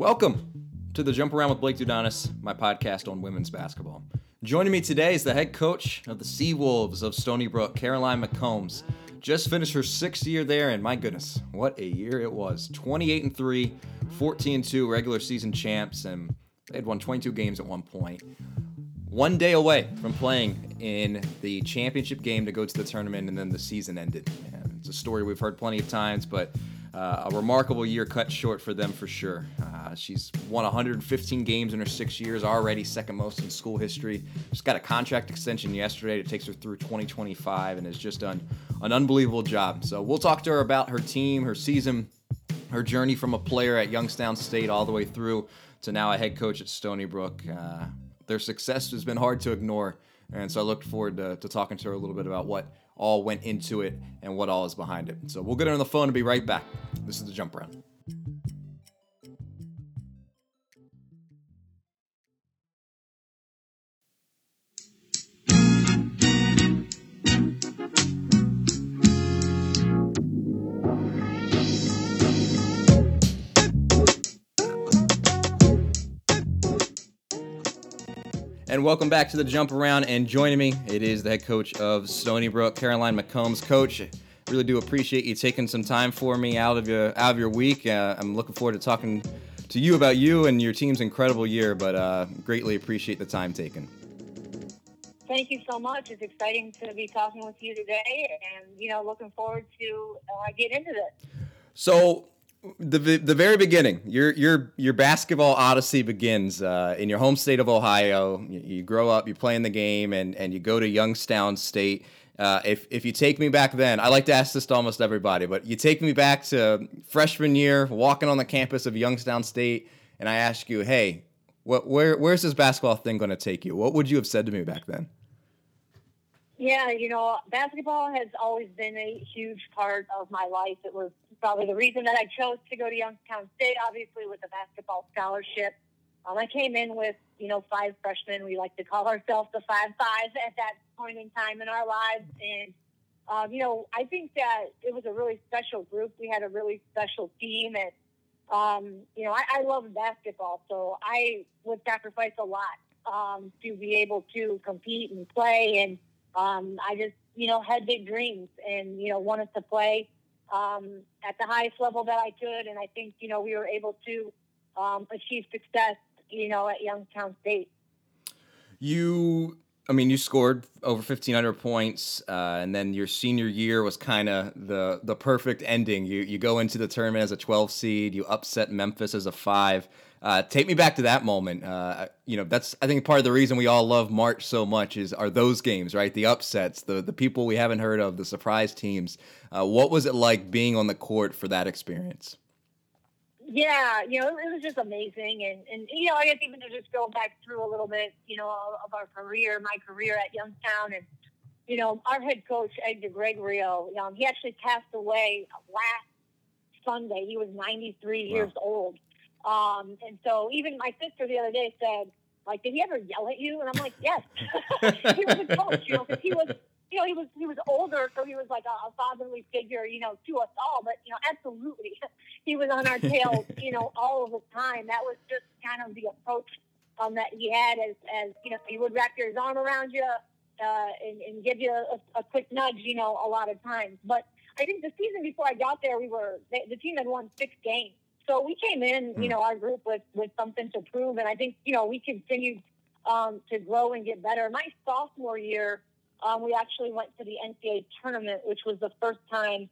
Welcome to the Jump Around with Blake Dudonis, my podcast on women's basketball. Joining me today is the head coach of the Sea Wolves of Stony Brook, Caroline McCombs. Just finished her sixth year there, and my goodness, what a year it was. 28 and 3, 14 and 2 regular season champs, and they had won 22 games at one point. One day away from playing in the championship game to go to the tournament, and then the season ended. And it's a story we've heard plenty of times, but uh, a remarkable year cut short for them for sure. Uh, she's won 115 games in her six years, already second most in school history. She's got a contract extension yesterday that takes her through 2025 and has just done an unbelievable job. So we'll talk to her about her team, her season, her journey from a player at Youngstown State all the way through to now a head coach at Stony Brook. Uh, their success has been hard to ignore. And so I look forward to, to talking to her a little bit about what all went into it and what all is behind it. So we'll get her on the phone and be right back. This is the jump around. And welcome back to the jump around. And joining me, it is the head coach of Stony Brook, Caroline McCombs. Coach, really do appreciate you taking some time for me out of your out of your week. Uh, I'm looking forward to talking to you about you and your team's incredible year, but uh, greatly appreciate the time taken. Thank you so much. It's exciting to be talking with you today, and you know, looking forward to uh, get into this. So the the very beginning, your your your basketball odyssey begins uh, in your home state of Ohio. You, you, grow up, you play in the game, and and you go to Youngstown State. Uh, if if you take me back then, I like to ask this to almost everybody, but you take me back to freshman year, walking on the campus of Youngstown State, and I ask you, hey, what where where's this basketball thing going to take you? What would you have said to me back then? Yeah, you know, basketball has always been a huge part of my life. It was probably the reason that I chose to go to Youngstown State, obviously with a basketball scholarship. Um, I came in with, you know, five freshmen. We like to call ourselves the five five at that point in time in our lives. And, um, you know, I think that it was a really special group. We had a really special team. And, um, you know, I, I love basketball. So I would sacrifice a lot um, to be able to compete and play. And um, I just, you know, had big dreams and, you know, wanted to play um, at the highest level that I could. And I think, you know, we were able to um, achieve success, you know, at Youngstown State. You, I mean, you scored over 1,500 points, uh, and then your senior year was kind of the the perfect ending. You you go into the tournament as a 12 seed, you upset Memphis as a five. Uh, take me back to that moment. Uh, you know, that's I think part of the reason we all love March so much is are those games, right? The upsets, the the people we haven't heard of, the surprise teams. Uh, what was it like being on the court for that experience? Yeah, you know, it was just amazing, and and you know, I guess even to just go back through a little bit, you know, of our career, my career at Youngstown, and you know, our head coach Ed DiGregorio, um, he actually passed away last Sunday. He was 93 wow. years old. Um, and so even my sister the other day said, like, did he ever yell at you? And I'm like, yes. he was a coach, you know, because he was, you know, he was he was older, so he was like a, a fatherly figure, you know, to us all. But you know, absolutely, he was on our tails, you know, all of the time. That was just kind of the approach um, that he had, as as you know, he would wrap his arm around you uh, and, and give you a, a quick nudge, you know, a lot of times. But I think the season before I got there, we were the team had won six games. So we came in, you hmm. know, our group with, with something to prove. And I think, you know, we continued um, to grow and get better. My sophomore year, um, we actually went to the NCAA tournament, which was the first time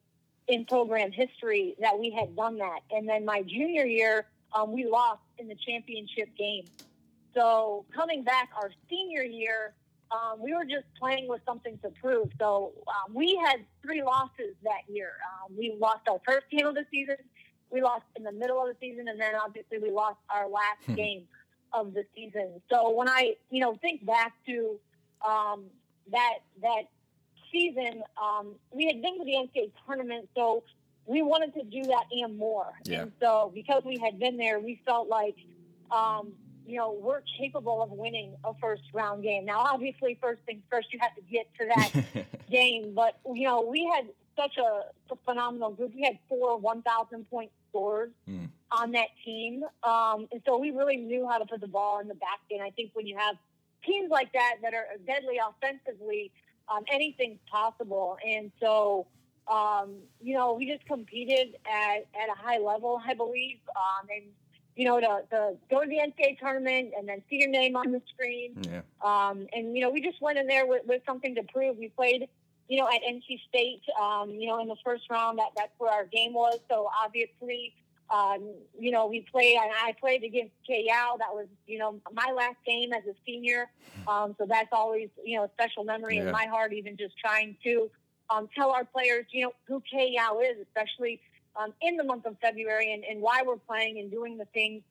in program history that we had done that. And then my junior year, um, we lost in the championship game. So coming back our senior year, um, we were just playing with something to prove. So um, we had three losses that year. Um, we lost our first game of the season we lost in the middle of the season, and then obviously we lost our last hmm. game of the season. So when I, you know, think back to um, that that season, um, we had been to the NCAA tournament, so we wanted to do that and more. Yeah. And so because we had been there, we felt like, um, you know, we're capable of winning a first round game. Now, obviously, first things first, you have to get to that game. But you know, we had such a, a phenomenal group. We had four 1,000 point scorers mm. on that team. Um, and so we really knew how to put the ball in the basket. And I think when you have teams like that that are deadly offensively, um, anything's possible. And so, um, you know, we just competed at, at a high level, I believe. Um, and, you know, to, to go to the NCAA tournament and then see your name on the screen. Yeah. Um, and, you know, we just went in there with, with something to prove. We played, you know, at NC State, um, you know, in the first round. That, that's where our game was. So obviously, um, you know, we played, and I played against Yow. That was, you know, my last game as a senior. Um, so that's always, you know, a special memory yeah. in my heart, even just trying to um, tell our players, you know, who Yow is, especially um, in the month of February and, and why we're playing and doing the things,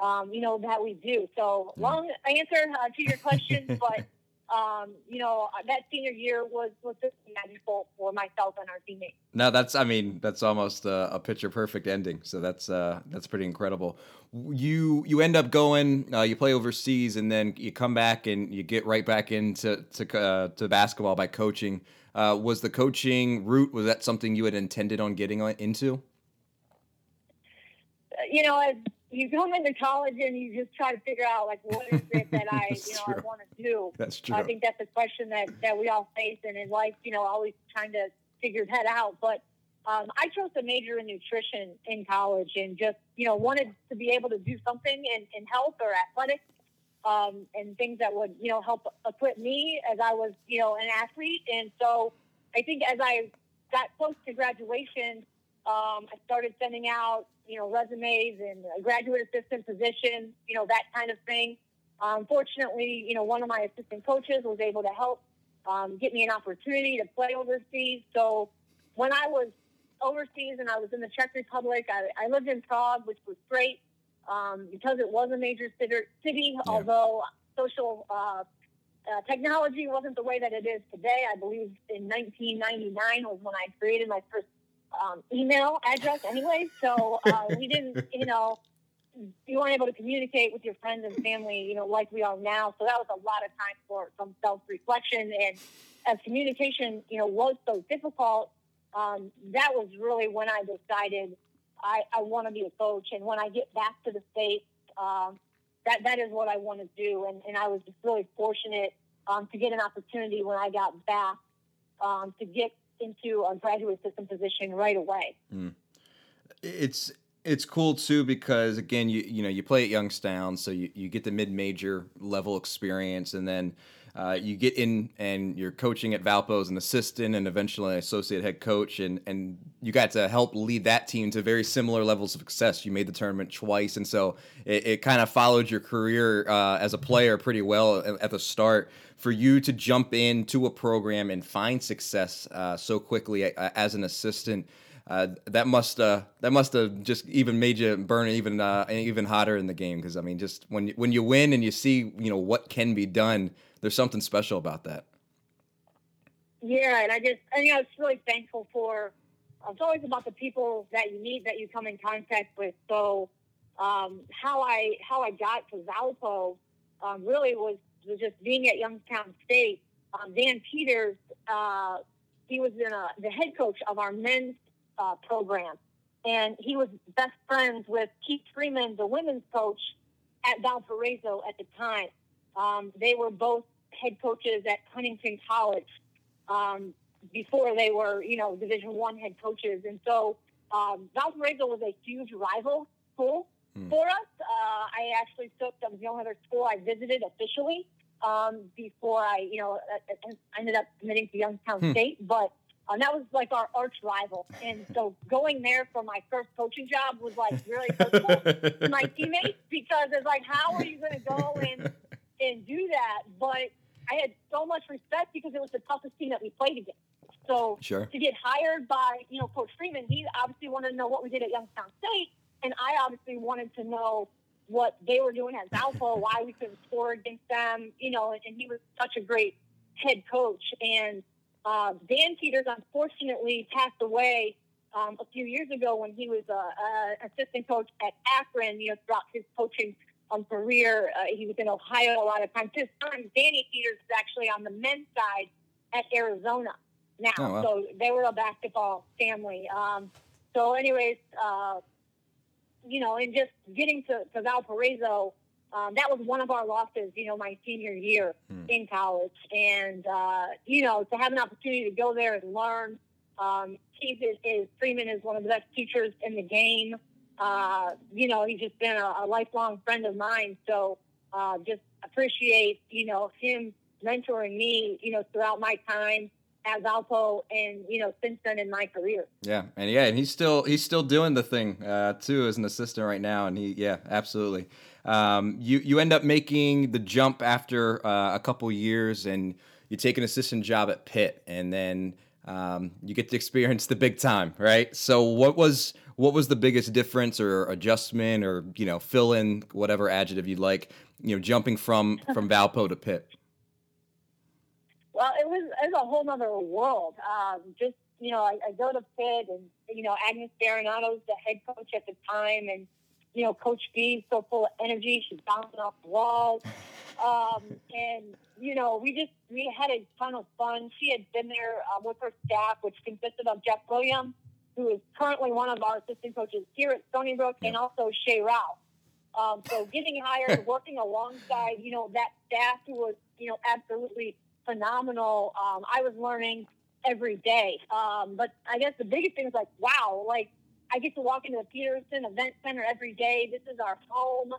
um, you know, that we do. So long answer uh, to your question, but um, you know, that senior year was was just magical for myself and our teammates. No, that's I mean that's almost a, a picture perfect ending. So that's uh, that's pretty incredible. You you end up going, uh, you play overseas, and then you come back and you get right back into to uh, to basketball by coaching. Uh, was the coaching route was that something you had intended on getting into? You know, as you come into college and you just try to figure out like what is it that I you know true. I want to do. That's true. I think that's a question that that we all face and in life, you know, always trying to figure that out. But um, I chose to major in nutrition in college and just you know wanted to be able to do something in, in health or athletics um, and things that would you know help equip me as I was you know an athlete. And so I think as I got close to graduation, um, I started sending out you know, resumes and a graduate assistant position, you know, that kind of thing. Um, fortunately, you know, one of my assistant coaches was able to help um, get me an opportunity to play overseas. So when I was overseas and I was in the Czech Republic, I, I lived in Prague, which was great um, because it was a major city, yeah. although social uh, uh, technology wasn't the way that it is today. I believe in 1999 was when I created my first um, email address anyway. So uh, we didn't, you know, you weren't able to communicate with your friends and family, you know, like we are now. So that was a lot of time for some self reflection. And as communication, you know, was so difficult, um, that was really when I decided I, I want to be a coach. And when I get back to the States, um, that, that is what I want to do. And, and I was just really fortunate um, to get an opportunity when I got back um, to get into a graduate assistant position right away. Mm. It's it's cool too because again you you know you play at Youngstown so you, you get the mid major level experience and then uh, you get in and you're coaching at Valpo as an assistant and eventually an associate head coach and and you got to help lead that team to very similar levels of success. You made the tournament twice and so it, it kind of followed your career uh, as a player pretty well at, the start. For you to jump into a program and find success uh, so quickly as an assistant. Uh, that must uh, that must have just even made you burn even uh, even hotter in the game because I mean just when when you win and you see you know what can be done there's something special about that. Yeah, and I just, I think I was really thankful for. It's always about the people that you meet, that you come in contact with. So, um, how I how I got to Valpo um, really was was just being at Youngstown State. Um, Dan Peters, uh, he was a, the head coach of our men's uh, program, and he was best friends with Keith Freeman, the women's coach at Valparaiso at the time. Um, they were both head coaches at Huntington College um, before they were, you know, Division One head coaches, and so um, Valparaiso was a huge rival school hmm. for us. Uh, I actually took that was the only other school I visited officially um, before I, you know, ended up committing to Youngstown hmm. State, but. Um, that was like our arch rival. And so going there for my first coaching job was like really hurtful to my teammates because it's like, how are you going to go and, and do that? But I had so much respect because it was the toughest team that we played against. So sure. to get hired by, you know, Coach Freeman, he obviously wanted to know what we did at Youngstown State. And I obviously wanted to know what they were doing at Valpo, why we couldn't score against them, you know, and, and he was such a great head coach. And uh, Dan Peters, unfortunately, passed away um, a few years ago when he was an assistant coach at Akron, you know, throughout his coaching um, career. Uh, he was in Ohio a lot of times. His son, Danny Peters, is actually on the men's side at Arizona now. Oh, wow. So they were a basketball family. Um, so, anyways, uh, you know, and just getting to, to Valparaiso, um, that was one of our losses, you know, my senior year hmm. in college. And, uh, you know, to have an opportunity to go there and learn. Um, Keith is, is, Freeman is one of the best teachers in the game. Uh, you know, he's just been a, a lifelong friend of mine. So uh, just appreciate, you know, him mentoring me, you know, throughout my time at Valpo and you know since then in my career. Yeah, and yeah, and he's still he's still doing the thing uh, too as an assistant right now, and he yeah absolutely. Um, you you end up making the jump after uh, a couple years, and you take an assistant job at Pitt, and then um, you get to experience the big time, right? So what was what was the biggest difference or adjustment or you know fill in whatever adjective you'd like, you know, jumping from from Valpo to Pitt? Well, it was it was a whole other world. Um, just you know, I, I go to Pitt, and you know, Agnes Berenato's the head coach at the time, and you know, Coach B so full of energy. She's bouncing off the walls, um, and you know, we just we had a ton of fun. She had been there uh, with her staff, which consisted of Jeff Williams, who is currently one of our assistant coaches here at Stony Brook, and also Shea Ralph. Um, so getting hired, working alongside, you know, that staff who was, you know, absolutely phenomenal. Um, I was learning every day. Um, but I guess the biggest thing is like, wow, like I get to walk into the Petersen Event Center every day. This is our home.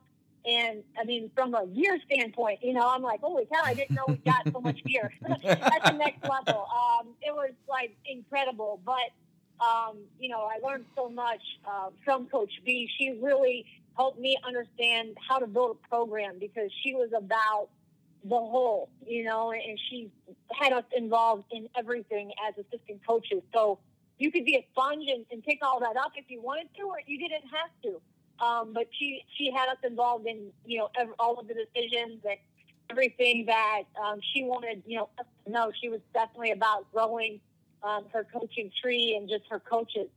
And I mean, from a gear standpoint, you know, I'm like, holy cow, I didn't know we got so much gear. That's the next level. Um, it was like incredible. But, um, you know, I learned so much uh, from Coach B. She really helped me understand how to build a program because she was about the whole, you know, and she had us involved in everything as assistant coaches. So you could be a sponge and, and pick all that up if you wanted to, or you didn't have to. Um, but she she had us involved in you know all of the decisions and everything that um, she wanted. You know, no, she was definitely about growing um, her coaching tree and just her coaches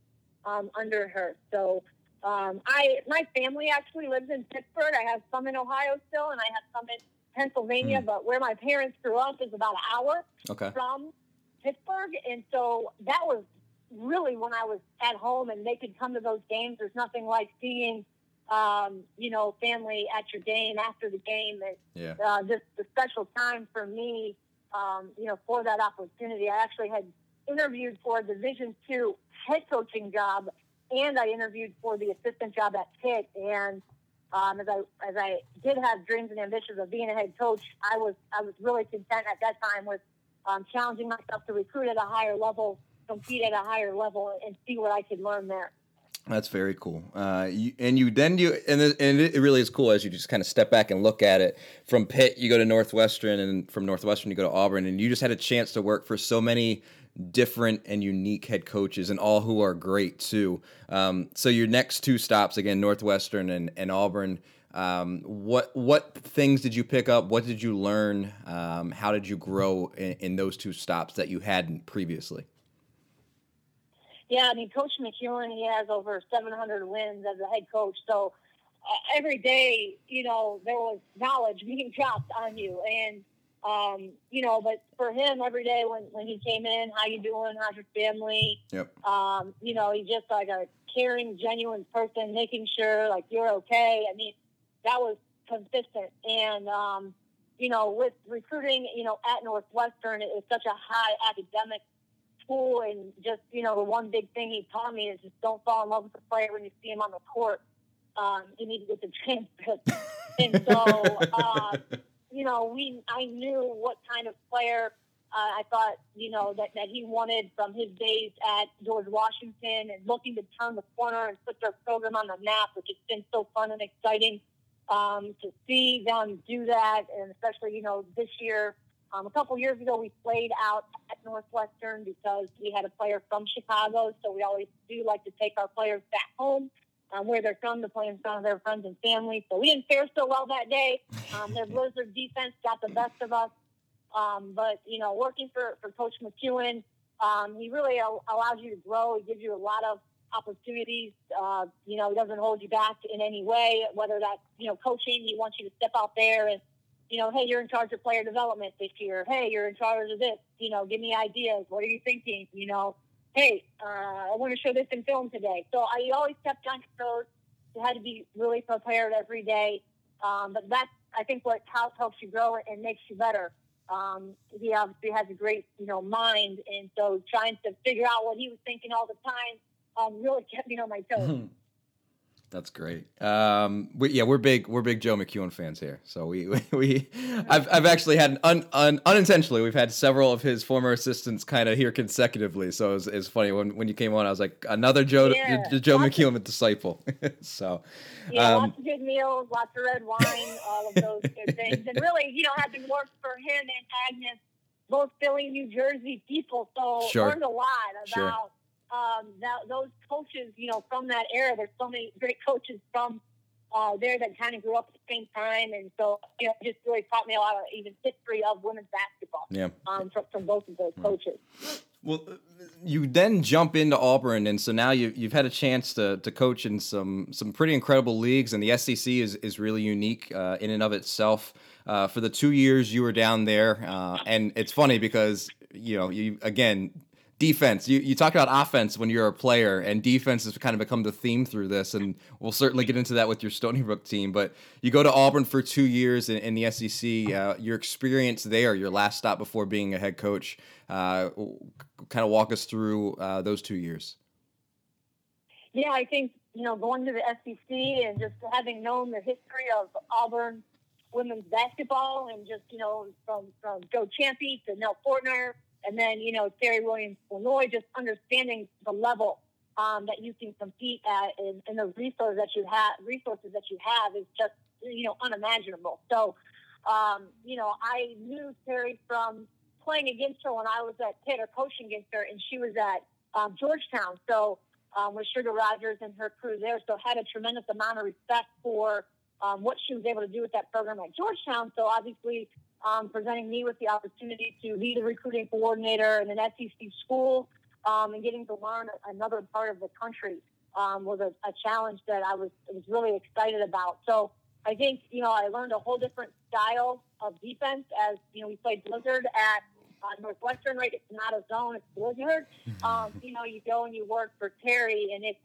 um, under her. So um, I my family actually lives in Pittsburgh. I have some in Ohio still, and I have some in Pennsylvania, mm. but where my parents grew up is about an hour okay. from Pittsburgh. And so that was really when I was at home and they could come to those games. There's nothing like seeing, um, you know, family at your game after the game. And yeah. uh, just a special time for me, um, you know, for that opportunity. I actually had interviewed for a Division two head coaching job and I interviewed for the assistant job at Pitt. And um, as I as I did have dreams and ambitions of being a head coach, I was I was really content at that time with um, challenging myself to recruit at a higher level, compete at a higher level, and see what I could learn there. That's very cool. Uh, you, and you then you and and it really is cool as you just kind of step back and look at it. From Pitt, you go to Northwestern, and from Northwestern, you go to Auburn, and you just had a chance to work for so many different and unique head coaches, and all who are great too. Um, so your next two stops again, Northwestern and, and Auburn. Um, what what things did you pick up? What did you learn? Um, how did you grow in, in, those two stops that you hadn't previously? Yeah, I mean, Coach McKeown, he has over 700 wins as a head coach. So uh, every day, you know, there was knowledge being dropped on you, and um, you know, but for him, every day when, when he came in, how you doing? How's your family? Yep. Um, you know, he's just like a caring, genuine person, making sure like you're okay. I mean, that was consistent. And, um, you know, with recruiting, you know, at Northwestern, it's such a high academic school. And just, you know, the one big thing he taught me is just don't fall in love with the player when you see him on the court. Um, you need to get the transcript. and so, uh, you know, we I knew what kind of player uh, I thought, you know, that, that he wanted from his days at George Washington and looking to turn the corner and put their program on the map, which has been so fun and exciting um, to see them do that. And especially, you know, this year, um, a couple years ago, we played out at Northwestern because we had a player from Chicago. So we always do like to take our players back home um, where they're from to play in front of their friends and family. So we didn't fare so well that day. Um, their Blizzard defense got the best of us. Um, but, you know, working for, for Coach McKeown, um, he really al- allows you to grow. He gives you a lot of opportunities. Uh, you know, he doesn't hold you back in any way, whether that's, you know, coaching, he wants you to step out there and, you know, hey, you're in charge of player development this year. Hey, you're in charge of this. You know, give me ideas. What are you thinking? You know, hey, uh, I want to show this in film today. So I always kept on toes. you had to be really prepared every day. Um, but that's, I think, what helps helps you grow and makes you better. Um, he obviously has a great, you know, mind, and so trying to figure out what he was thinking all the time um, really kept me on my toes. That's great. Um, we, yeah, we're big we're big Joe McKeown fans here. So we we, we I've I've actually had un, un, unintentionally we've had several of his former assistants kind of here consecutively. So it's it's funny when when you came on, I was like another Joe yeah, Joe McKeown of, disciple. so yeah, um, lots of good meals, lots of red wine, all of those good things, and really, you know, having worked for him and Agnes, both Philly, New Jersey people, so sure. learned a lot about. Sure um, that, those coaches, you know, from that era. There's so many great coaches from uh, there that kind of grew up at the same time, and so you know, just really taught me a lot of even history of women's basketball. Yeah. Um, from, from both of those coaches. Well, you then jump into Auburn, and so now you, you've had a chance to, to coach in some some pretty incredible leagues, and the SEC is is really unique uh, in and of itself. Uh, for the two years you were down there, uh, and it's funny because you know you again defense. You you talked about offense when you're a player, and defense has kind of become the theme through this, and we'll certainly get into that with your Stony Brook team. But you go to Auburn for two years in, in the SEC. Uh, your experience there, your last stop before being a head coach, uh, kind of walk us through uh, those two years. Yeah, I think you know going to the SEC and just having known the history of Auburn women's basketball, and just you know from from Joe Ciampi to Nell Fortner and then, you know, Terry Williams Illinois, just understanding the level um, that you can compete at and, and, the resources that you have resources that you have is just, you know, unimaginable. So, um, you know, I knew Terri from playing against her when I was at Pitt or coaching against her, and she was at um, Georgetown. So um, with Sugar Rodgers and her crew there, so had a tremendous amount of respect for um, what she was able to do with that program at Georgetown. So obviously, um, presenting me with the opportunity to be the recruiting coordinator in an SEC school um, and getting to learn another part of the country um, was a, a, challenge that I was was really excited about. So I think you know I learned a whole different style of defense as you know we played Blizzard at uh, Northwestern, right? It's not a zone; it's Blizzard. Mm-hmm. Um, you know, you go and you work for Terri, and it's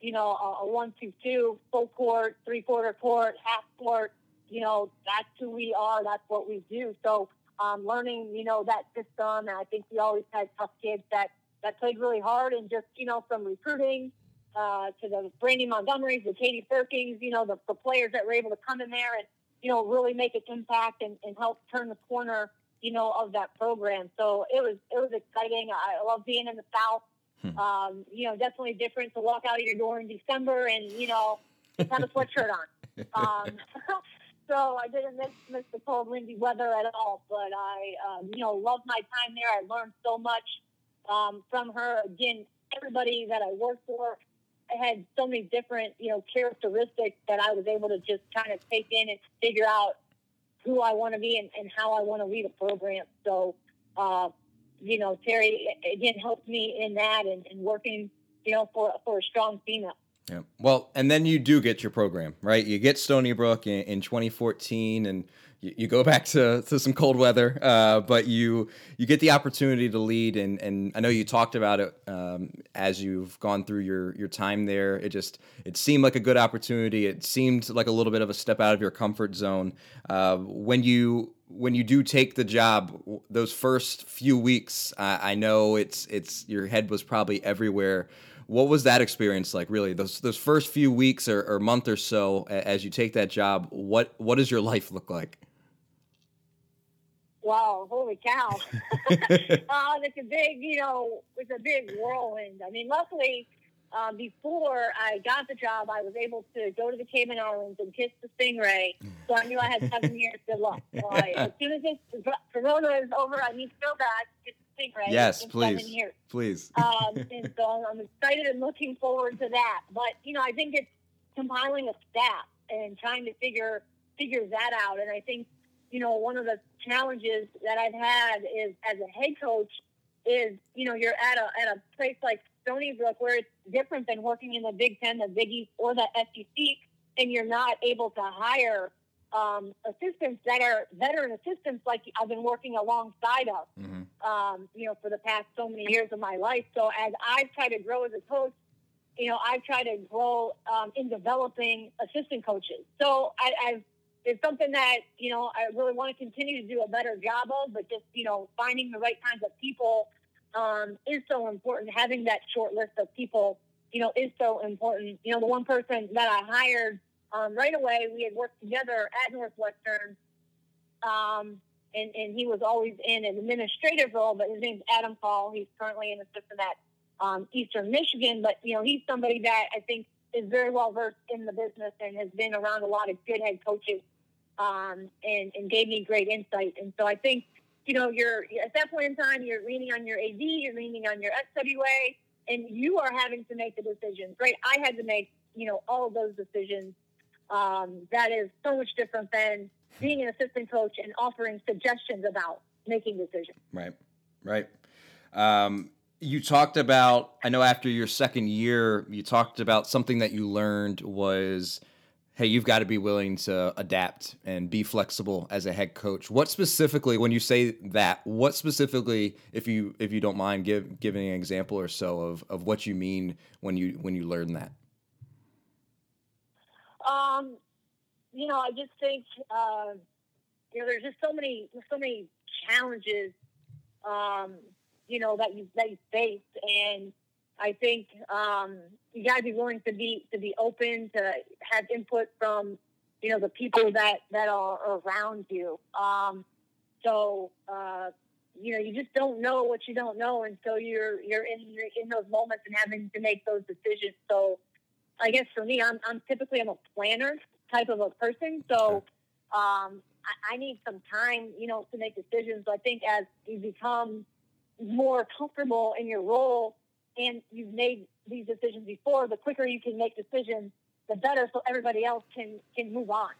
you know a, a one-two-two, full court, three-quarter court, half court you know, that's who we are. That's what we do. So um, learning, you know, that system. And I think we always had tough kids that, that played really hard and just, you know, from recruiting uh, to the Brandy Montgomerys, the Katie Perkins, you know, the, the players that were able to come in there and, you know, really make an impact and, and help turn the corner, you know, of that program. So it was, it was exciting. I love being in the South. Hmm. Um, you know, definitely different to walk out of your door in December and, you know, just have a sweatshirt on. Um, so I didn't miss, miss the cold, windy weather at all. But I, um, you know, loved my time there. I learned so much um, from her. Again, everybody that I worked for I had so many different, you know, characteristics that I was able to just kind of take in and figure out who I want to be and, and how I want to lead a program. So, uh, you know, Terri again helped me in that and, and working, you know, for for a strong female. Yeah. Well, and then you do get your program, right? You get Stony Brook in, in 2014 and you, you, go back to, to some cold weather, uh, but you you get the opportunity to lead. And, and I know you talked about it um, as you've gone through your, your time there. It just it seemed like a good opportunity. It seemed like a little bit of a step out of your comfort zone. Uh, when you when you do take the job, those first few weeks, I know it's it's your head was probably everywhere what was that experience like? Really, those those first few weeks or, or month or so as you take that job, what what does your life look like? Wow, holy cow! uh, it's a big, you know, it's a big whirlwind. I mean, luckily, uh, before I got the job, I was able to go to the Cayman Islands and kiss the stingray. So I knew I had seven years. Good luck. So I, as soon as this Corona is over, I need to go back, get right? Yes, please. Please. um, and so I'm excited and looking forward to that. But you know, I think it's compiling a staff and trying to figure figure that out. And I think you know one of the challenges that I've had is as a head coach is you know you're at a at a place like Stony Brook where it's different than working in the Big Ten, the Big East, or the SEC, and you're not able to hire um, assistants that are veteran assistants like I've been working alongside of, mm-hmm. um, you know, for the past so many years of my life. So as I've tried to grow as a coach you know, I try to grow um, in developing assistant coaches. So I, I've it's something that you know I really want to continue to do a better job of. But just you know, finding the right kinds of people um, is so important. Having that short list of people, you know, is so important. You know, the one person that I hired um, right away, we had worked together at Northwestern, um, and and he was always in an administrative role. But his name's Adam Paul. He's currently an assistant at um, Eastern Michigan. But you know, he's somebody that I think is very well versed in the business and has been around a lot of good head coaches um, and, and gave me great insight. And so I think, you know, you're at that point in time, you're leaning on your AD, you're leaning on your SWA, and you are having to make the decisions, right? I had to make, you know, all of those decisions. Um, that is so much different than being an assistant coach and offering suggestions about making decisions. Right, right. Um, you talked about, I know after your second year, you talked about something that you learned was hey, you've got to be willing to adapt and be flexible as a head coach. What specifically, when you say that, what specifically, if you if you don't mind, give giving an example or so of, of what you mean when you when you learn that. Um, you know, I just think uh, you know there's just so many so many challenges, um, you know that you that you face, and I think um, you got to be willing to be to be open to have input from you know the people that that are around you. Um, so uh, you know you just don't know what you don't know, and so you're you're in you're in those moments and having to make those decisions. So I guess for me, I'm I'm typically I'm a planner type of a person, so. Um, I, I need some time, you know, to make decisions. I think as you become more comfortable in your role, and you've made these decisions before, the quicker you can make decisions, the better, so everybody else can can move on.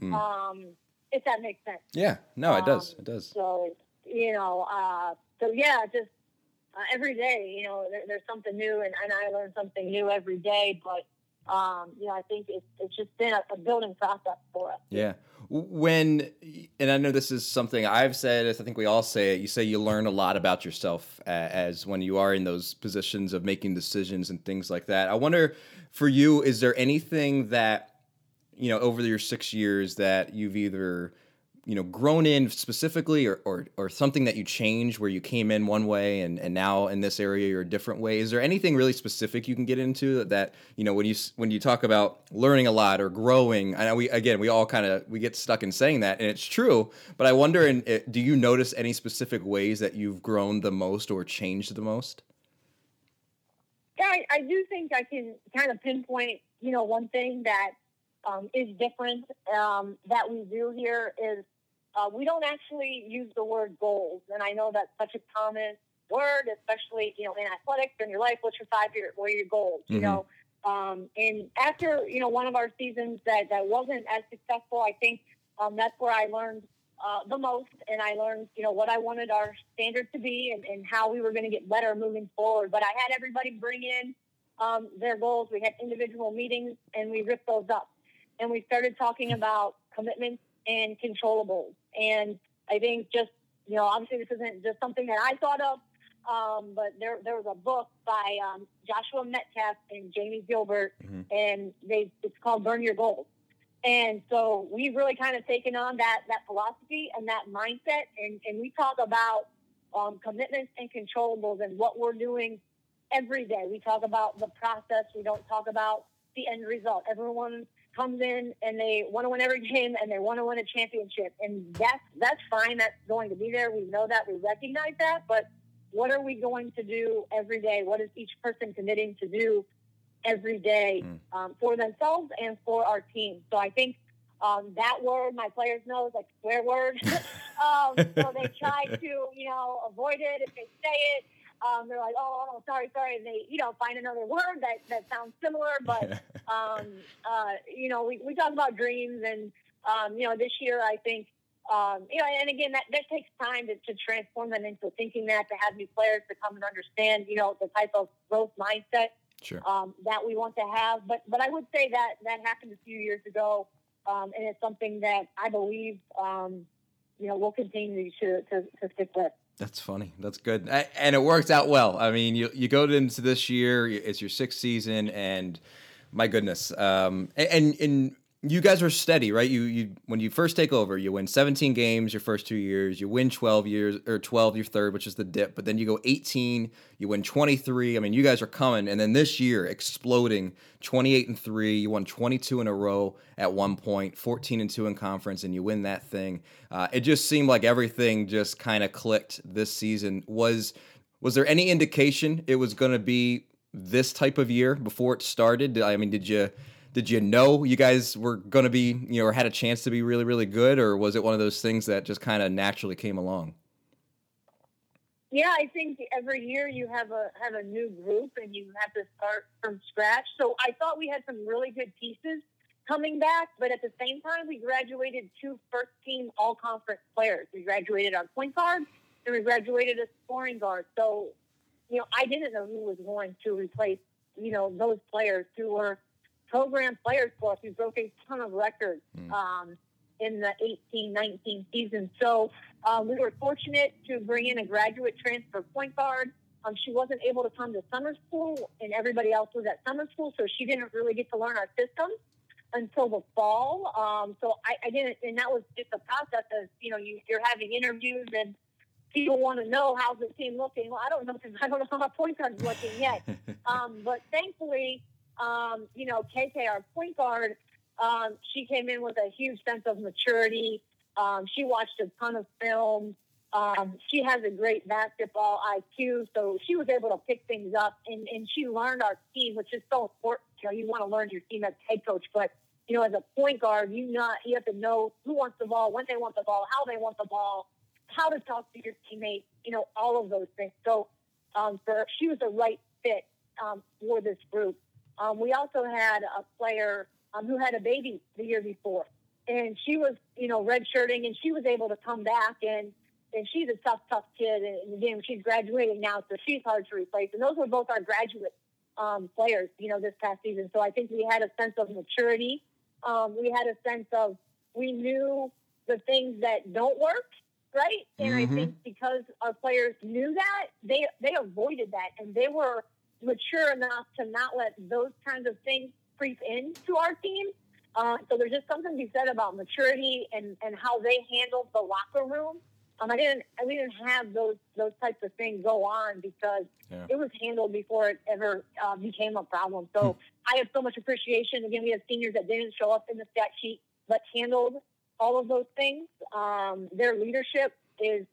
Mm. Um, if that makes sense. Yeah, no, it um, does. It does. So you know, uh, so yeah, just uh, every day, you know, there, there's something new, and, and I learn something new every day. But um, you know, I think it's it's just been a, a building process for us. Yeah when and i know this is something i've said i think we all say it you say you learn a lot about yourself as when you are in those positions of making decisions and things like that i wonder for you is there anything that you know over your six years that you've either you know grown in specifically or, or or something that you changed where you came in one way and and now in this area you're a different way? Is there anything really specific you can get into that, that you know when you when you talk about learning a lot or growing i know we again we all kind of we get stuck in saying that and it's true but i wonder in, do you notice any specific ways that you've grown the most or changed the most? Yeah I, I do think i can kind of pinpoint you know one thing that um, is different um, that we do here is uh, we don't actually use the word goals, and I know that's such a common word, especially you know in athletics in your life. What's your five year? What are your goals? Mm-hmm. You know, um, and after you know one of our seasons that that wasn't as successful, I think um, that's where I learned uh, the most, and I learned you know what I wanted our standard to be and, and how we were going to get better moving forward. But I had everybody bring in um, their goals. We had individual meetings, and we ripped those up, and we started talking about commitments and controllables. And I think just, you know, obviously this isn't just something that I thought of, um, but there, there was a book by um, Joshua Medcalf and Jamie Gilbert, mm-hmm. and they it's called Burn Your Goals. And so we've really kind of taken on that that philosophy and that mindset, and, and we talk about um, commitments and controllables and what we're doing every day. We talk about the process. We don't talk about the end result. Everyone comes in and they want to win every game and they want to win a championship. And that's that's fine. That's going to be there. We know that. We recognize that. But what are we going to do every day? What is each person committing to do every day mm. um, for themselves and for our team? So I think um, that word my players know is like swear word. um, so they try to you know avoid it if they say it um, they're like, oh, oh, sorry, sorry. And they, you know, find another word that, that sounds similar. But, um, uh, you know, we, we talk about dreams and, um, you know, this year I think, um, you know, and again, that, that takes time to, to transform them into thinking that, to have new players to come and understand, you know, the type of growth mindset sure. um, that we want to have. But, but I would say that that happened a few years ago. Um, and it's something that I believe, um, you know, we'll continue to, to, to stick with. That's funny. That's good, and it worked out well. I mean, you you go into this year, it's your sixth season, and my goodness, um, and and you guys were steady, right? You you when you first take over, you win 17 games your first two years, you win 12 years or 12 your third, which is the dip, but then you go 18, you win 23. I mean, you guys are coming, and then this year exploding 28 and three, you won 22 in a row at one point, 14 and two in conference, and you win that thing. Uh, it just seemed like everything just kind of clicked this season. Was was there any indication it was going to be this type of year before it started? I mean, did you? Did you know you guys were going to be, you know, or had a chance to be really, really good, or was it one of those things that just kind of naturally came along? Yeah, I think every year you have a have a new group and you have to start from scratch. So I thought we had some really good pieces coming back, but at the same time, we graduated two first team all conference players. We graduated our point guard and we graduated a scoring guard. So, you know, I didn't know who was going to replace, you know, those players who were program players for us. We broke a ton of records mm. um, in the 18 19 season. So um, we were fortunate to bring in a graduate transfer point guard. Um, she wasn't able to come to summer school, and everybody else was at summer school, so she didn't really get to learn our system until the fall. Um, so I, I, didn't, and that was just a process of you know you, you're having interviews and people want to know how's the team looking. Well, I don't know because I don't know how my point guard's looking yet. um, but thankfully, um, you know, KK, our point guard, um, she came in with a huge sense of maturity. Um, she watched a ton of film. Um, she has a great basketball IQ, so she was able to pick things up, and, and she learned our team, which is so important. You know, you want to learn your team as head coach, but you know, as a point guard, you not you have to know who wants the ball, when they want the ball, how they want the ball, how to talk to your teammates. You know, all of those things. So, um, for she was the right fit um, for this group. Um, we also had a player um, who had a baby the year before, and she was, you know, redshirting, and she was able to come back and. And she's a tough, tough kid. And again, she's graduating now, so she's hard to replace. And those were both our graduate um, players, you know, this past season. So I think we had a sense of maturity. Um, we had a sense of we knew the things that don't work, right? And mm-hmm. I think because our players knew that, they they avoided that, and they were mature enough to not let those kinds of things creep into our team. Uh, so there's just something to be said about maturity and, and how they handled the locker room. Um, I didn't I didn't have those those types of things go on because yeah. it was handled before it ever uh, became a problem. So hmm. I have so much appreciation. Again, we have seniors that didn't show up in the stat sheet but handled all of those things. Um, their leadership is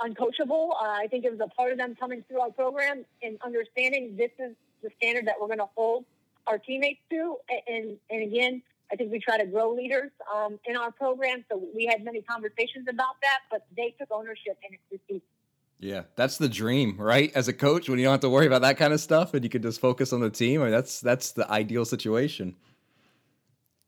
uncoachable. Uh, I think it was a part of them coming through our program and understanding this is the standard that we're going to hold our teammates to. And, and again, I think we try to grow leaders um, in our program. So we had many conversations about that, but they took ownership and it's received. Yeah, that's the dream, right? As a coach, when you don't have to worry about that kind of stuff and you can just focus on the team, I mean, that's that's the ideal situation.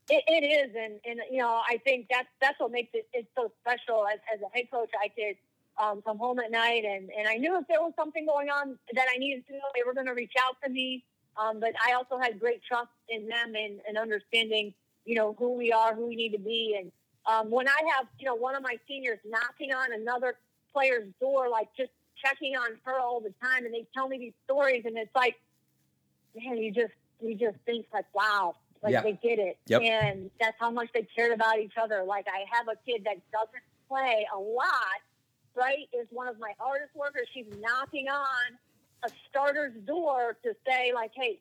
It, it is, and and you know, I think that's that's what makes it it's so special. As as a head coach, I could um, come home at night, and, and I knew if there was something going on that I needed to know, they were going to reach out to me. Um, but I also had great trust in them and, and understanding, you know, who we are, who we need to be. And um, when I have, you know, one of my seniors knocking on another player's door, like just checking on her all the time, and they tell me these stories, and it's like, man, you just you just think like, wow, like yeah. they did it, yep. and that's how much they cared about each other. Like I have a kid that doesn't play a lot, right, is one of my artist workers. She's knocking on a starter's door to say, like, hey,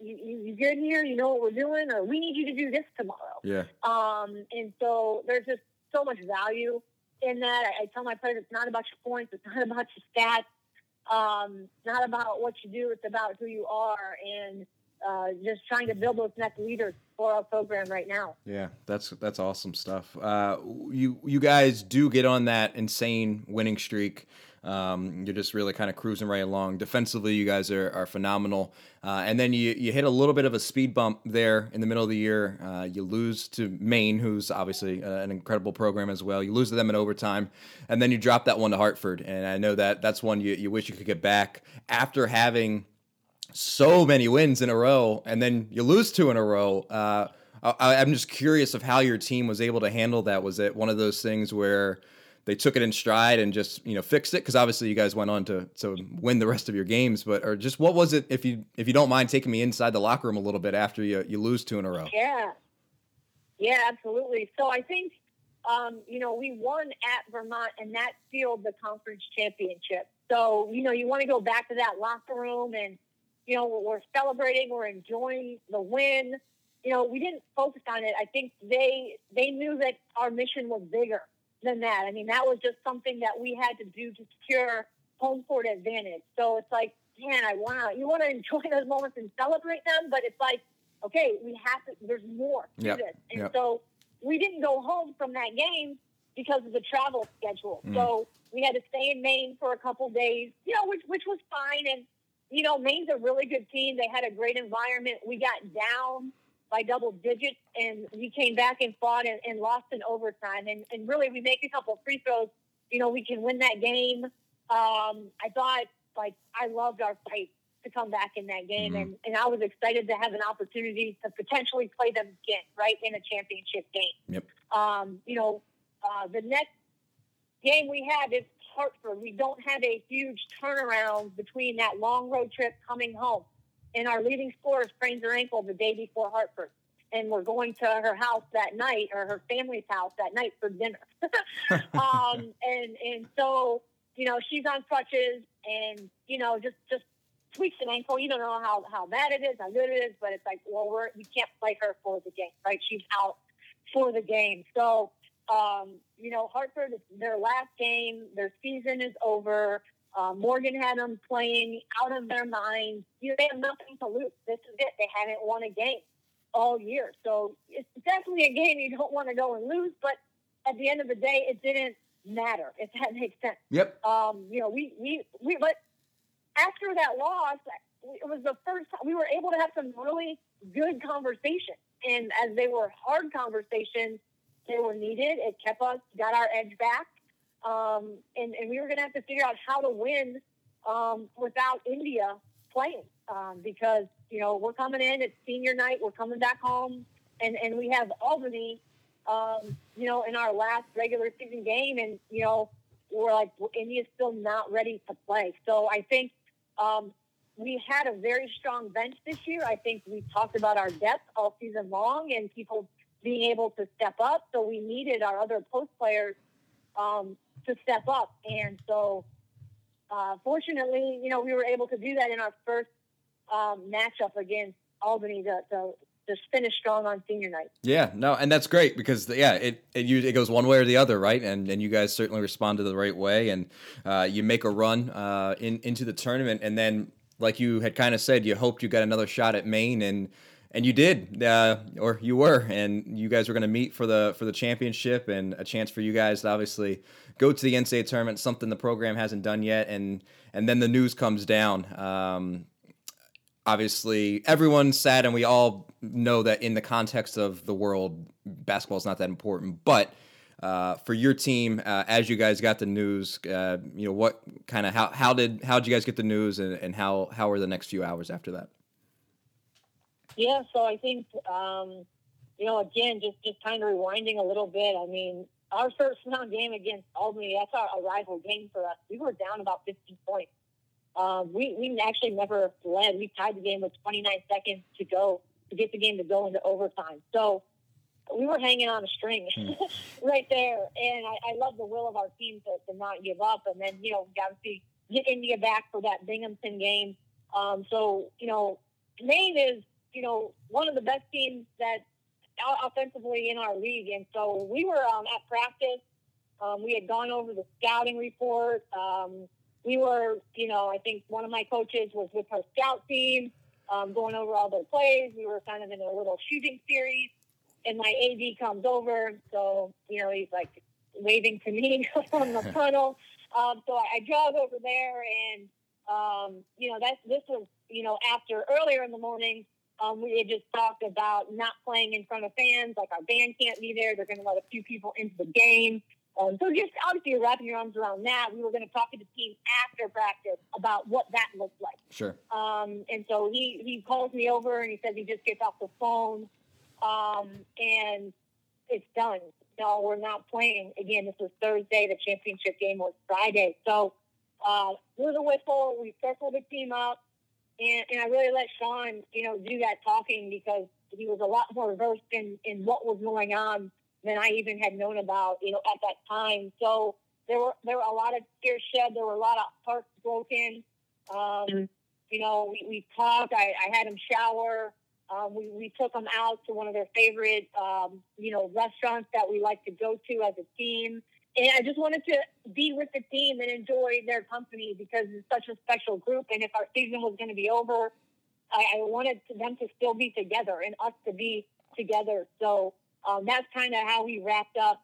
you, you get here, you know what we're doing, or we need you to do this tomorrow. Yeah. Um, and so there's just so much value in that. I, I tell my players it's not about your points, it's not about your stats, um, not about what you do, it's about who you are. And uh, just trying to build those next leaders for our program right now. Yeah, that's that's awesome stuff. Uh, you you guys do get on that insane winning streak. Um, you're just really kind of cruising right along. Defensively, you guys are, are phenomenal. Uh, and then you, you hit a little bit of a speed bump there in the middle of the year. Uh, you lose to Maine, who's obviously uh, an incredible program as well. You lose to them in overtime, and then you drop that one to Hartford. And I know that that's one you, you wish you could get back after having so many wins in a row, and then you lose two in a row. Uh, I, am just curious of how your team was able to handle that. Was it one of those things where they took it in stride and just you know fixed it? Because obviously you guys went on to to win the rest of your games but or just what was it if you if you don't mind taking me inside the locker room a little bit after you you lose two in a row? Yeah. Yeah absolutely. So i think um, you know we won at vermont and that sealed the conference championship. So you know you want to go back to that locker room and you know we're celebrating we're enjoying the win you know we didn't focus on it i think they they knew that our mission was bigger than that. I mean, that was just something that we had to do to secure home court advantage. So it's like, man, I want to, you want to enjoy those moments and celebrate them, but it's like, okay, we have to, there's more to yep. this. And yep. so we didn't go home from that game because of the travel schedule. Mm. So we had to stay in Maine for a couple days, you know, which, which was fine. And, you know, Maine's a really good team. They had a great environment. We got down by double digits, and we came back and fought and, and lost in overtime. And, and really, we make a couple free throws. You know, we can win that game. Um, I thought, like, I loved our fight to come back in that game, mm-hmm. and, and I was excited to have an opportunity to potentially play them again, right, in a championship game. Yep. Um, you know, uh, the next game we have is Hartford. We don't have a huge turnaround between that long road trip coming home and our leading scorer sprains her ankle the day before Hartford. And we're going to her house that night, or her family's house that night for dinner. um, and and so you know she's on crutches, and you know just just tweaks an ankle. You don't know how how bad it is, how good it is, but it's like well we're we can't play her for the game, right? She's out for the game. So um, you know Hartford, their last game, their season is over. Uh, Morgan had them playing out of their minds. You know, they have nothing to lose. This is it. They haven't won a game all year. So it's definitely a game you don't want to go and lose. But at the end of the day, it didn't matter, if that makes sense. Yep. Um, you know, we, we, we, but after that loss, it was the first time we were able to have some really good conversations. And as they were hard conversations, they were needed. It kept us, got our edge back. Um, and, and we were going to have to figure out how to win um, without India playing um, because, you know, we're coming in, it's senior night, we're coming back home, and, and we have Albany, um, you know, in our last regular season game, and, you know, we're like, India's still not ready to play. So I think um, we had a very strong bench this year. I think we talked about our depth all season long and people being able to step up. So we needed our other post players um, to step up. And so, uh, fortunately, you know, we were able to do that in our first um, matchup against Albany to, to, to finish strong on senior night. Yeah, no, and that's great because yeah, it it, it goes one way or the other, right? And and you guys certainly responded the right way, and uh, you make a run uh, in into the tournament, and then like you had kind of said, you hoped you got another shot at Maine, and and you did, uh, or you were, and you guys were going to meet for the for the championship, and a chance for you guys to obviously go to the NCAA tournament, something the program hasn't done yet, and and then the news comes down. Um, obviously, everyone's sad, and we all know that in the context of the world, basketball is not that important, but. Uh, for your team, uh, as you guys got the news, uh, you know what kind of how how did how did you guys get the news, and, and how how were the next few hours after that? Yeah, so I think um, you know again, just just kind of rewinding a little bit. I mean, our first round game against Albany, that's our rival game for us. We were down about 15 points. Um, we, we actually never led. We tied the game with 29 seconds to go to get the game to go into overtime. So we were hanging on a string mm. right there. And I, I love the will of our team to, to not give up. And then, you know, got to see get India back for that Binghamton game. Um, so, you know, Maine is, you know, one of the best teams that offensively in our league. And so we were um, at practice. Um, we had gone over the scouting report. Um, we were, you know, I think one of my coaches was with our scout team, um, going over all their plays. We were kind of in a little shooting series. And my AD comes over. So, you know, he's like waving to me from the tunnel. Um, so I, I jog over there and, um, you know, that's, this was, you know, after earlier in the morning, um, we had just talked about not playing in front of fans, like our band can't be there. They're going to let a few people into the game. Um, so just obviously wrapping your arms around that. We were going to talk to the team after practice about what that looked like. Sure. Um, and so he, he calls me over and he says he just gets off the phone um, and it's done. no, we're not playing. Again, this was Thursday. The championship game was Friday. So uh, blew the whistle. We circled the team up. And, and I really let Shawn, you know, do that talking because he was a lot more versed in, in what was going on than I even had known about, you know, at that time. So there were there were a lot of tears shed. There were a lot of hearts broken. Um, you know, we, we talked. I, I had him shower. Um, we, we took them out to one of their favorite, um, you know, restaurants that we like to go to as a team. And I just wanted to be with the team and enjoy their company because it's such a special group. And if our season was going to be over, I, I wanted them to still be together and us to be together. So um, that's kind of how we wrapped up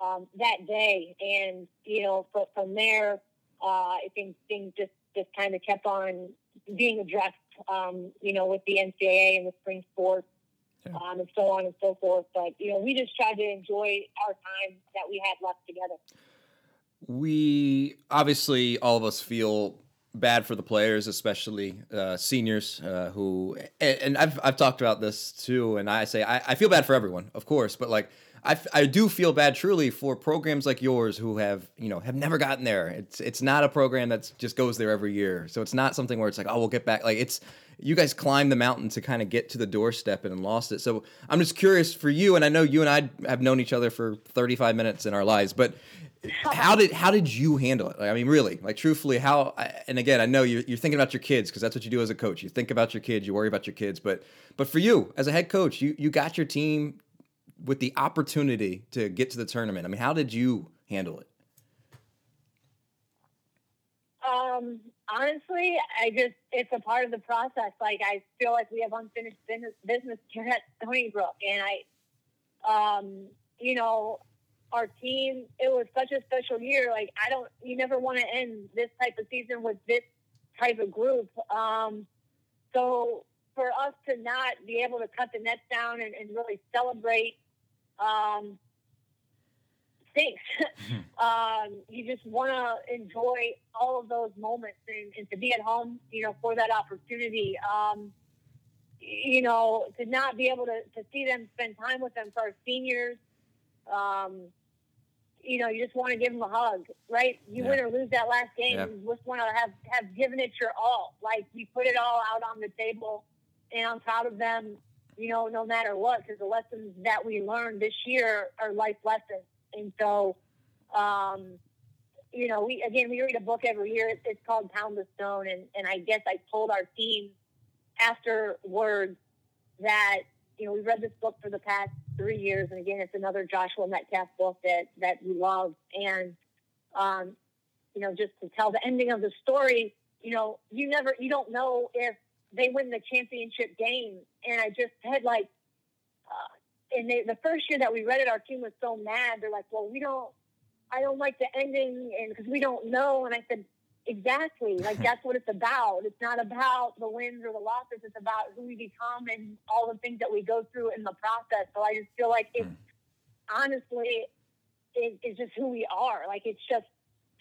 um, that day. And, you know, from, from there, uh, I think things just, just kind of kept on being addressed um, you know, with the NCAA and the spring sports yeah. um, and so on and so forth. But, you know, we just tried to enjoy our time that we had left together. We obviously, all of us feel bad for the players, especially uh, seniors uh, who, and, and, I've, I've talked about this too. And I say, I, I feel bad for everyone, of course, but like, I, I do feel bad truly for programs like yours who have you know have never gotten there. It's it's not a program that just goes there every year, so it's not something where it's like oh we'll get back. Like it's you guys climbed the mountain to kind of get to the doorstep and lost it. So I'm just curious for you, and I know you and I have known each other for 35 minutes in our lives, but how did how did you handle it? Like, I mean, really, like truthfully, how? And again, I know you're, you're thinking about your kids because that's what you do as a coach. You think about your kids, you worry about your kids, but but for you as a head coach, you you got your team with the opportunity to get to the tournament. I mean, how did you handle it? Um, honestly, I just it's a part of the process. Like I feel like we have unfinished business business here at Stony Brook, and I, um, you know, our team. It was such a special year. Like I don't, you never want to end this type of season with this type of group. Um, so for us to not be able to cut the nets down and, and really celebrate um, stinks. um, you just want to enjoy all of those moments and, and, to be at home, you know, for that opportunity. Um, you know, to not be able to, to see them, spend time with them for our seniors. Um, you know, you just want to give them a hug, right? You yeah. win or lose that last game, yeah. you just want to have have given it your all. Like you put it all out on the table, and I'm proud of them you know, no matter what, because the lessons that we learned this year are life lessons. And so, um, you know, we again we read a book every year. It's, it's called Pound the Stone, and and I guess I told our team afterwards that you know we read this book for the past three years, and again, it's another Joshua Medcalf book that that we love, and um, you know, just to tell the ending of the story, you know, you never you don't know if they win the championship game. And I just had like, uh, and they, the first year that we read it, our team was so mad. They're like, well, we don't, I don't like the ending and because we don't know. And I said, exactly. Like that's what it's about. It's not about the wins or the losses. It's about who we become and all the things that we go through in the process. So I just feel like it's hmm. honestly, it, it's just who we are. Like it's just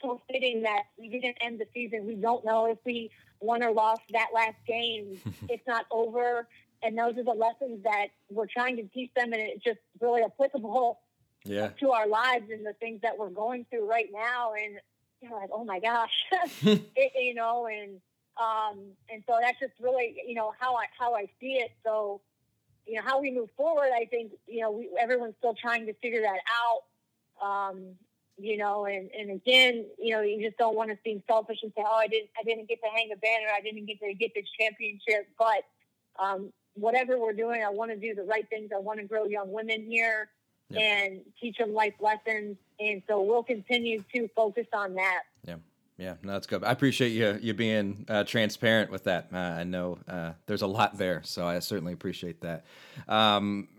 so fitting that we didn't end the season. We don't know if we won or lost that last game. it's not over. And those are the lessons that we're trying to teach them. And it's just really applicable yeah. to our lives and the things that we're going through right now. And you're like, oh my gosh, it, you know, and, um, and so that's just really, you know, how I, how I see it. So, you know, how we move forward, I think, you know, we, everyone's still trying to figure that out. Um, you know, and, and again, you know, you just don't want to seem selfish and say, oh, I didn't, I didn't get to hang a banner. I didn't get to get this championship. But um, whatever we're doing, I want to do the right things. I want to grow young women here yep. and teach them life lessons. And so we'll continue to focus on that. Yeah. Yeah, no, that's good. I appreciate you you being uh, transparent with that. Uh, I know uh, there's a lot there, so I certainly appreciate that. Um,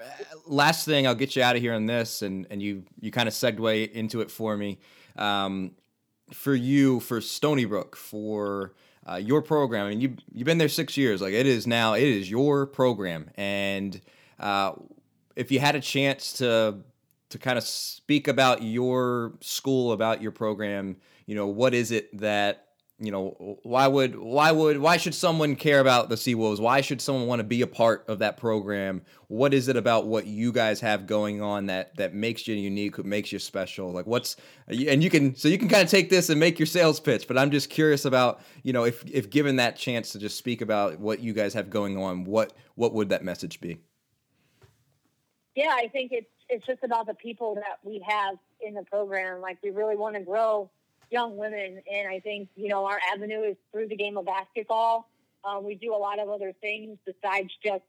last thing, I'll get you out of here on this, and and you you kind of segue into it for me. Um, for you, for Stony Brook, for uh, your program, I mean, you you've been there six years. Like it is now, it is your program, and uh, if you had a chance to to kind of speak about your school, about your program you know what is it that you know why would why would why should someone care about the Seawolves? Why should someone want to be a part of that program? What is it about what you guys have going on that that makes you unique, makes you special? Like what's and you can so you can kind of take this and make your sales pitch, but I'm just curious about, you know, if if given that chance to just speak about what you guys have going on, what what would that message be? Yeah, I think it's it's just about the people that we have in the program. Like we really want to grow young women. And I think, you know, our avenue is through the game of basketball. Um, we do a lot of other things besides just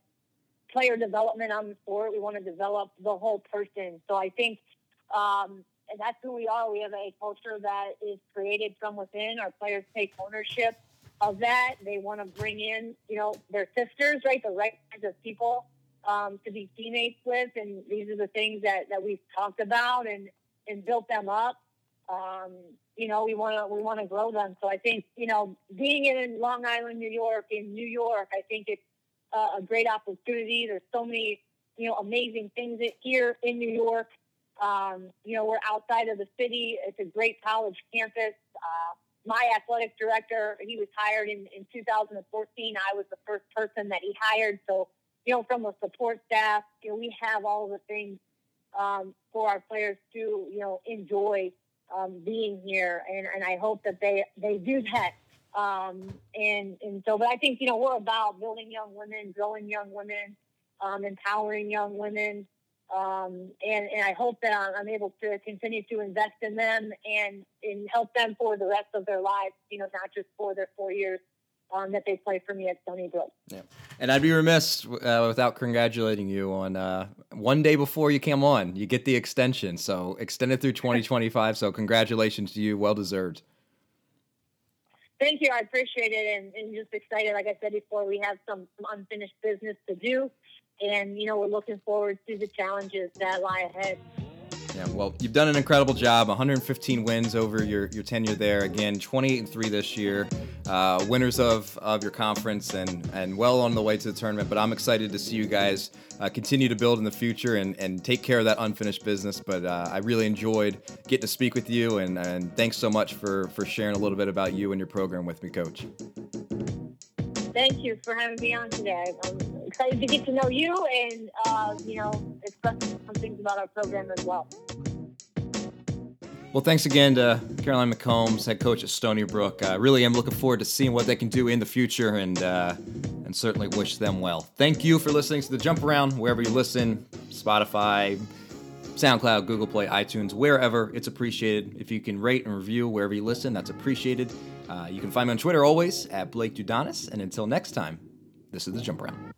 player development on the sport. We want to develop the whole person. So I think um, and that's who we are. We have a culture that is created from within. Our players take ownership of that. They want to bring in, you know, their sisters, right? The right kinds of people um, to be teammates with. And these are the things that, that we've talked about and, and built them up. Um, you know, we want to we want to grow them. So I think you know, being in Long Island, New York, in New York, I think it's uh, a great opportunity. There's so many you know amazing things here in New York. Um, you know, we're outside of the city. It's a great college campus. Uh, my athletic director, he was hired in, in 2014. I was the first person that he hired. So, you know, from a support staff, you know, we have all the things um, for our players to, you know, enjoy um, being here, and, and I hope that they they do that. Um, and and so, but I think you know we're about building young women, growing young women, um, empowering young women, um, and and I hope that I'm able to continue to invest in them and and help them for the rest of their lives. You know, not just for their four years um, that they play for me at Stony Brook. Yeah, and I'd be remiss uh, without congratulating you on uh, one day before you came on. You get the extension, so extended through 2025. so congratulations to you, well deserved. Thank you. I appreciate it, and, and just excited. Like I said before, we have some, some unfinished business to do, and you know we're looking forward to the challenges that lie ahead. Yeah, well, you've done an incredible job. 115 wins over your, your tenure there. Again, 28 and three this year. Uh, winners of, of your conference and and well on the way to the tournament. But I'm excited to see you guys uh, continue to build in the future and, and take care of that unfinished business. But uh, I really enjoyed getting to speak with you, and, and thanks so much for for sharing a little bit about you and your program with me, Coach. Thank you for having me on today. I'm excited to get to know you and uh, you know express some things about our program as well. Well, thanks again to Caroline McCombs, head coach at Stony Brook. I really am looking forward to seeing what they can do in the future and uh, and certainly wish them well. Thank you for listening to the Jump Around, wherever you listen, Spotify, SoundCloud, Google Play, iTunes, wherever. It's appreciated. If you can rate and review wherever you listen, that's appreciated. Uh, you can find me on Twitter always at Blake Dudonis. And until next time, this is the Jump Around.